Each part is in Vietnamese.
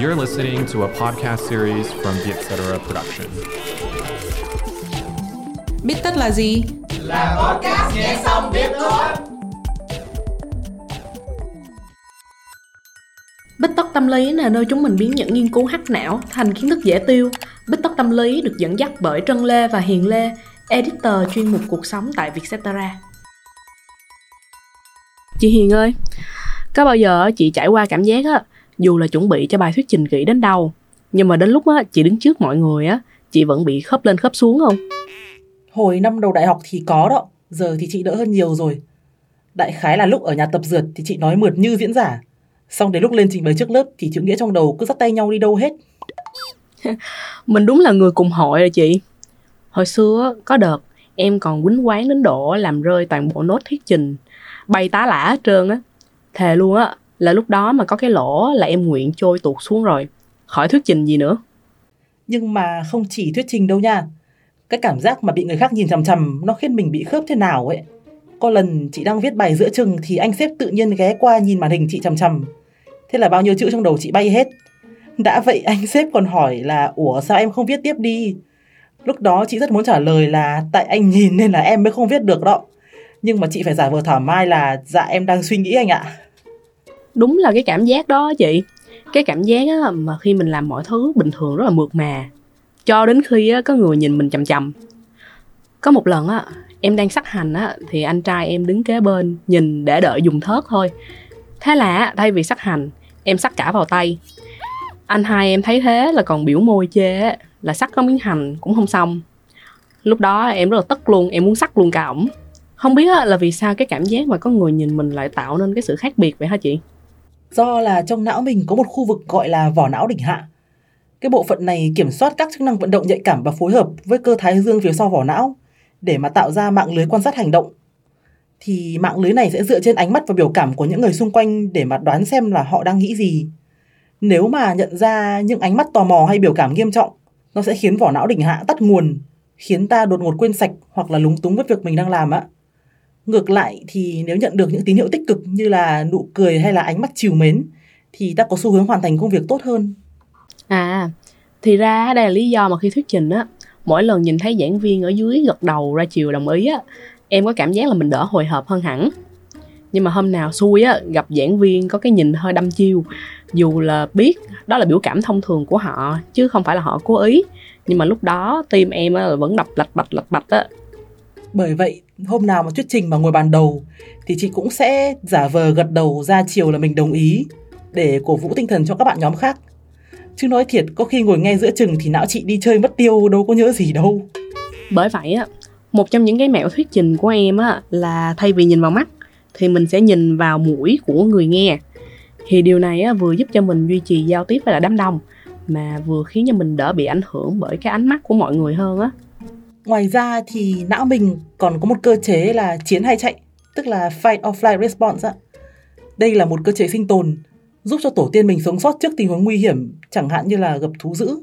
You're listening to a podcast series from the Etc. Production. Biết tất là gì? Là podcast nghe xong biết thôi. Bích tất tâm lý là nơi chúng mình biến những nghiên cứu hắc não thành kiến thức dễ tiêu. Bích tất tâm lý được dẫn dắt bởi Trân Lê và Hiền Lê, editor chuyên mục cuộc sống tại Vietcetera. Chị Hiền ơi, có bao giờ chị trải qua cảm giác á, dù là chuẩn bị cho bài thuyết trình kỹ đến đâu, nhưng mà đến lúc á, chị đứng trước mọi người á, chị vẫn bị khớp lên khớp xuống không? Hồi năm đầu đại học thì có đó, giờ thì chị đỡ hơn nhiều rồi. Đại khái là lúc ở nhà tập dượt thì chị nói mượt như diễn giả. Xong đến lúc lên trình bày trước lớp thì chữ nghĩa trong đầu cứ dắt tay nhau đi đâu hết. Mình đúng là người cùng hội rồi chị. Hồi xưa có đợt em còn quýnh quán đến độ làm rơi toàn bộ nốt thuyết trình, bay tá lả hết trơn á. Thề luôn á, là lúc đó mà có cái lỗ là em nguyện trôi tuột xuống rồi, khỏi thuyết trình gì nữa. Nhưng mà không chỉ thuyết trình đâu nha. Cái cảm giác mà bị người khác nhìn chằm chằm nó khiến mình bị khớp thế nào ấy. Có lần chị đang viết bài giữa chừng thì anh sếp tự nhiên ghé qua nhìn màn hình chị chằm chằm. Thế là bao nhiêu chữ trong đầu chị bay hết. Đã vậy anh sếp còn hỏi là Ủa sao em không viết tiếp đi Lúc đó chị rất muốn trả lời là Tại anh nhìn nên là em mới không viết được đó Nhưng mà chị phải giả vờ thảo mai là Dạ em đang suy nghĩ anh ạ Đúng là cái cảm giác đó chị. Cái cảm giác á, mà khi mình làm mọi thứ bình thường rất là mượt mà. Cho đến khi á, có người nhìn mình chầm chầm Có một lần á, em đang sắc hành á, thì anh trai em đứng kế bên nhìn để đợi dùng thớt thôi. Thế là thay vì sắc hành, em sắc cả vào tay. Anh hai em thấy thế là còn biểu môi chê là sắc có miếng hành cũng không xong. Lúc đó em rất là tức luôn em muốn sắc luôn cả ổng. Không biết là vì sao cái cảm giác mà có người nhìn mình lại tạo nên cái sự khác biệt vậy hả chị? Do là trong não mình có một khu vực gọi là vỏ não đỉnh hạ. Cái bộ phận này kiểm soát các chức năng vận động nhạy cảm và phối hợp với cơ thái dương phía sau vỏ não để mà tạo ra mạng lưới quan sát hành động. Thì mạng lưới này sẽ dựa trên ánh mắt và biểu cảm của những người xung quanh để mà đoán xem là họ đang nghĩ gì. Nếu mà nhận ra những ánh mắt tò mò hay biểu cảm nghiêm trọng, nó sẽ khiến vỏ não đỉnh hạ tắt nguồn, khiến ta đột ngột quên sạch hoặc là lúng túng với việc mình đang làm ạ. Ngược lại thì nếu nhận được những tín hiệu tích cực như là nụ cười hay là ánh mắt chiều mến thì ta có xu hướng hoàn thành công việc tốt hơn. À, thì ra đây là lý do mà khi thuyết trình á, mỗi lần nhìn thấy giảng viên ở dưới gật đầu ra chiều đồng ý á, em có cảm giác là mình đỡ hồi hộp hơn hẳn. Nhưng mà hôm nào xui á gặp giảng viên có cái nhìn hơi đâm chiêu dù là biết đó là biểu cảm thông thường của họ chứ không phải là họ cố ý. Nhưng mà lúc đó tim em á, vẫn đập lạch bạch lạch bạch á bởi vậy hôm nào mà thuyết trình mà ngồi bàn đầu thì chị cũng sẽ giả vờ gật đầu ra chiều là mình đồng ý để cổ vũ tinh thần cho các bạn nhóm khác. Chứ nói thiệt có khi ngồi nghe giữa chừng thì não chị đi chơi mất tiêu đâu có nhớ gì đâu. Bởi vậy á một trong những cái mẹo thuyết trình của em á là thay vì nhìn vào mắt thì mình sẽ nhìn vào mũi của người nghe. Thì điều này á, vừa giúp cho mình duy trì giao tiếp với lại đám đông mà vừa khiến cho mình đỡ bị ảnh hưởng bởi cái ánh mắt của mọi người hơn á ngoài ra thì não mình còn có một cơ chế là chiến hay chạy tức là fight or flight response đây là một cơ chế sinh tồn giúp cho tổ tiên mình sống sót trước tình huống nguy hiểm chẳng hạn như là gặp thú dữ.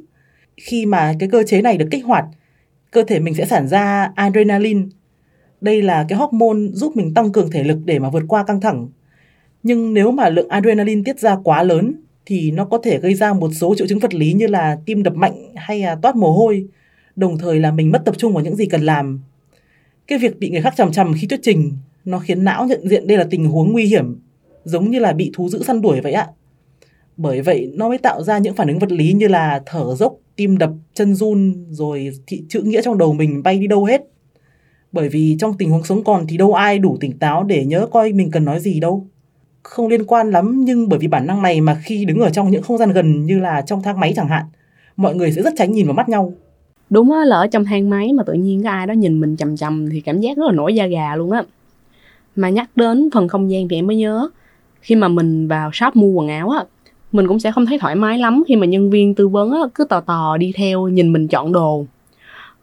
Khi mà cái cơ chế này được kích hoạt cơ thể mình sẽ sản ra adrenaline. Đây là cái hormone giúp mình tăng cường thể lực để mà vượt qua căng thẳng. Nhưng nếu mà lượng adrenaline tiết ra quá lớn thì nó có thể gây ra một số triệu chứng vật lý như là tim đập mạnh hay là toát mồ hôi, đồng thời là mình mất tập trung vào những gì cần làm. Cái việc bị người khác chằm chằm khi thuyết trình nó khiến não nhận diện đây là tình huống nguy hiểm, giống như là bị thú dữ săn đuổi vậy ạ. Bởi vậy nó mới tạo ra những phản ứng vật lý như là thở dốc, tim đập, chân run rồi thị chữ nghĩa trong đầu mình bay đi đâu hết bởi vì trong tình huống sống còn thì đâu ai đủ tỉnh táo để nhớ coi mình cần nói gì đâu không liên quan lắm nhưng bởi vì bản năng này mà khi đứng ở trong những không gian gần như là trong thang máy chẳng hạn mọi người sẽ rất tránh nhìn vào mắt nhau đúng á là ở trong thang máy mà tự nhiên có ai đó nhìn mình chầm chầm thì cảm giác rất là nổi da gà luôn á. Mà nhắc đến phần không gian thì em mới nhớ khi mà mình vào shop mua quần áo á mình cũng sẽ không thấy thoải mái lắm khi mà nhân viên tư vấn á, cứ tò tò đi theo nhìn mình chọn đồ.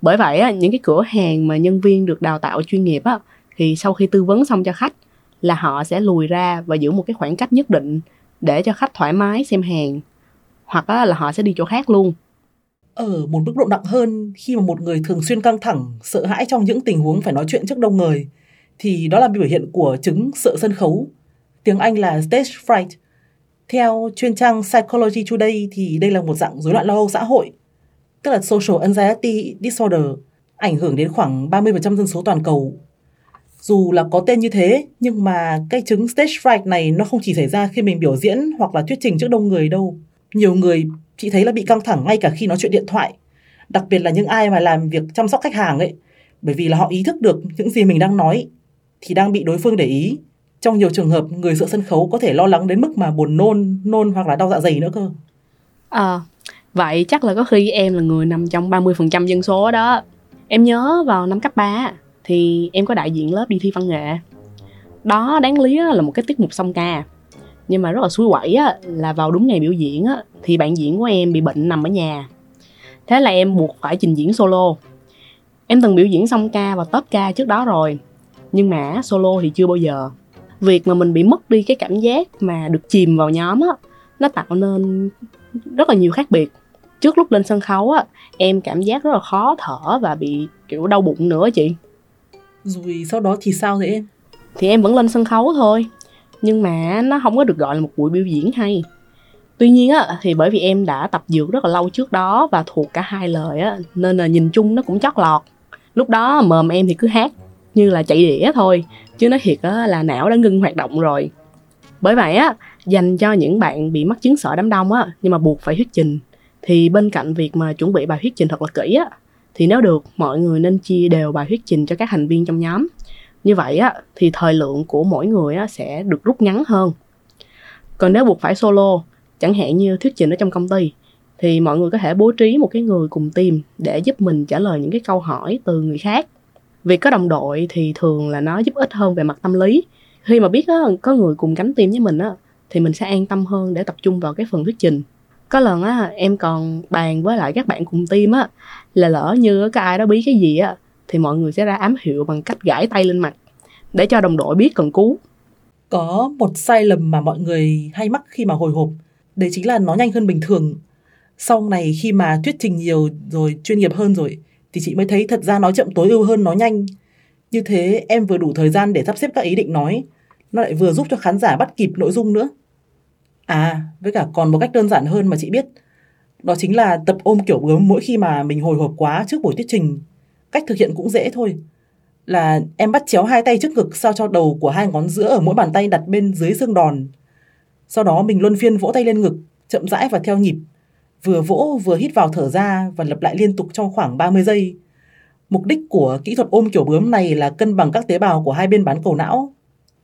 Bởi vậy á, những cái cửa hàng mà nhân viên được đào tạo chuyên nghiệp á, thì sau khi tư vấn xong cho khách là họ sẽ lùi ra và giữ một cái khoảng cách nhất định để cho khách thoải mái xem hàng hoặc á, là họ sẽ đi chỗ khác luôn ở một mức độ nặng hơn khi mà một người thường xuyên căng thẳng sợ hãi trong những tình huống phải nói chuyện trước đông người thì đó là biểu hiện của chứng sợ sân khấu tiếng anh là stage fright Theo chuyên trang Psychology Today thì đây là một dạng rối loạn lo âu xã hội, tức là social anxiety disorder, ảnh hưởng đến khoảng 30% dân số toàn cầu. Dù là có tên như thế, nhưng mà cái chứng stage fright này nó không chỉ xảy ra khi mình biểu diễn hoặc là thuyết trình trước đông người đâu. Nhiều người chị thấy là bị căng thẳng ngay cả khi nói chuyện điện thoại, đặc biệt là những ai mà làm việc chăm sóc khách hàng ấy, bởi vì là họ ý thức được những gì mình đang nói thì đang bị đối phương để ý. Trong nhiều trường hợp, người sợ sân khấu có thể lo lắng đến mức mà buồn nôn, nôn hoặc là đau dạ dày nữa cơ. À, vậy chắc là có khi em là người nằm trong 30% dân số đó. Em nhớ vào năm cấp 3 thì em có đại diện lớp đi thi văn nghệ. Đó đáng lý là một cái tiết mục song ca. Nhưng mà rất là suối quẩy á, là vào đúng ngày biểu diễn á, thì bạn diễn của em bị bệnh nằm ở nhà. Thế là em buộc phải trình diễn solo. Em từng biểu diễn song ca và top ca trước đó rồi. Nhưng mà solo thì chưa bao giờ. Việc mà mình bị mất đi cái cảm giác mà được chìm vào nhóm á, nó tạo nên rất là nhiều khác biệt trước lúc lên sân khấu á em cảm giác rất là khó thở và bị kiểu đau bụng nữa chị rồi sau đó thì sao thế em thì em vẫn lên sân khấu thôi nhưng mà nó không có được gọi là một buổi biểu diễn hay. Tuy nhiên á, thì bởi vì em đã tập dược rất là lâu trước đó và thuộc cả hai lời á, nên là nhìn chung nó cũng chót lọt. Lúc đó mồm em thì cứ hát, như là chạy đĩa thôi, chứ nói thiệt á là não đã ngưng hoạt động rồi. Bởi vậy á, dành cho những bạn bị mắc chứng sợ đám đông á, nhưng mà buộc phải thuyết trình, thì bên cạnh việc mà chuẩn bị bài thuyết trình thật là kỹ á, thì nếu được, mọi người nên chia đều bài thuyết trình cho các thành viên trong nhóm như vậy á thì thời lượng của mỗi người á sẽ được rút ngắn hơn. Còn nếu buộc phải solo chẳng hạn như thuyết trình ở trong công ty thì mọi người có thể bố trí một cái người cùng team để giúp mình trả lời những cái câu hỏi từ người khác. Việc có đồng đội thì thường là nó giúp ích hơn về mặt tâm lý. Khi mà biết á, có người cùng cánh team với mình á thì mình sẽ an tâm hơn để tập trung vào cái phần thuyết trình. Có lần á em còn bàn với lại các bạn cùng team á là lỡ như có ai đó bí cái gì á thì mọi người sẽ ra ám hiệu bằng cách gãi tay lên mặt để cho đồng đội biết cần cứu có một sai lầm mà mọi người hay mắc khi mà hồi hộp đấy chính là nó nhanh hơn bình thường sau này khi mà thuyết trình nhiều rồi chuyên nghiệp hơn rồi thì chị mới thấy thật ra nói chậm tối ưu hơn nói nhanh như thế em vừa đủ thời gian để sắp xếp các ý định nói nó lại vừa giúp cho khán giả bắt kịp nội dung nữa À, với cả còn một cách đơn giản hơn mà chị biết. Đó chính là tập ôm kiểu bướm mỗi khi mà mình hồi hộp quá trước buổi thuyết trình. Cách thực hiện cũng dễ thôi. Là em bắt chéo hai tay trước ngực sao cho đầu của hai ngón giữa ở mỗi bàn tay đặt bên dưới xương đòn. Sau đó mình luân phiên vỗ tay lên ngực, chậm rãi và theo nhịp. Vừa vỗ vừa hít vào thở ra và lặp lại liên tục trong khoảng 30 giây. Mục đích của kỹ thuật ôm kiểu bướm này là cân bằng các tế bào của hai bên bán cầu não.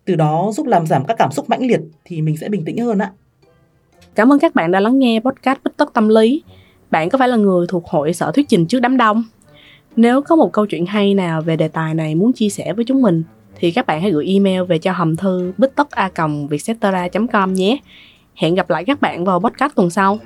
Từ đó giúp làm giảm các cảm xúc mãnh liệt thì mình sẽ bình tĩnh hơn ạ. Cảm ơn các bạn đã lắng nghe podcast Bích Tất Tâm Lý. Bạn có phải là người thuộc hội sở thuyết trình trước đám đông? Nếu có một câu chuyện hay nào về đề tài này muốn chia sẻ với chúng mình, thì các bạn hãy gửi email về cho hòm thư bittocca.vietcetera.com nhé. Hẹn gặp lại các bạn vào podcast tuần sau.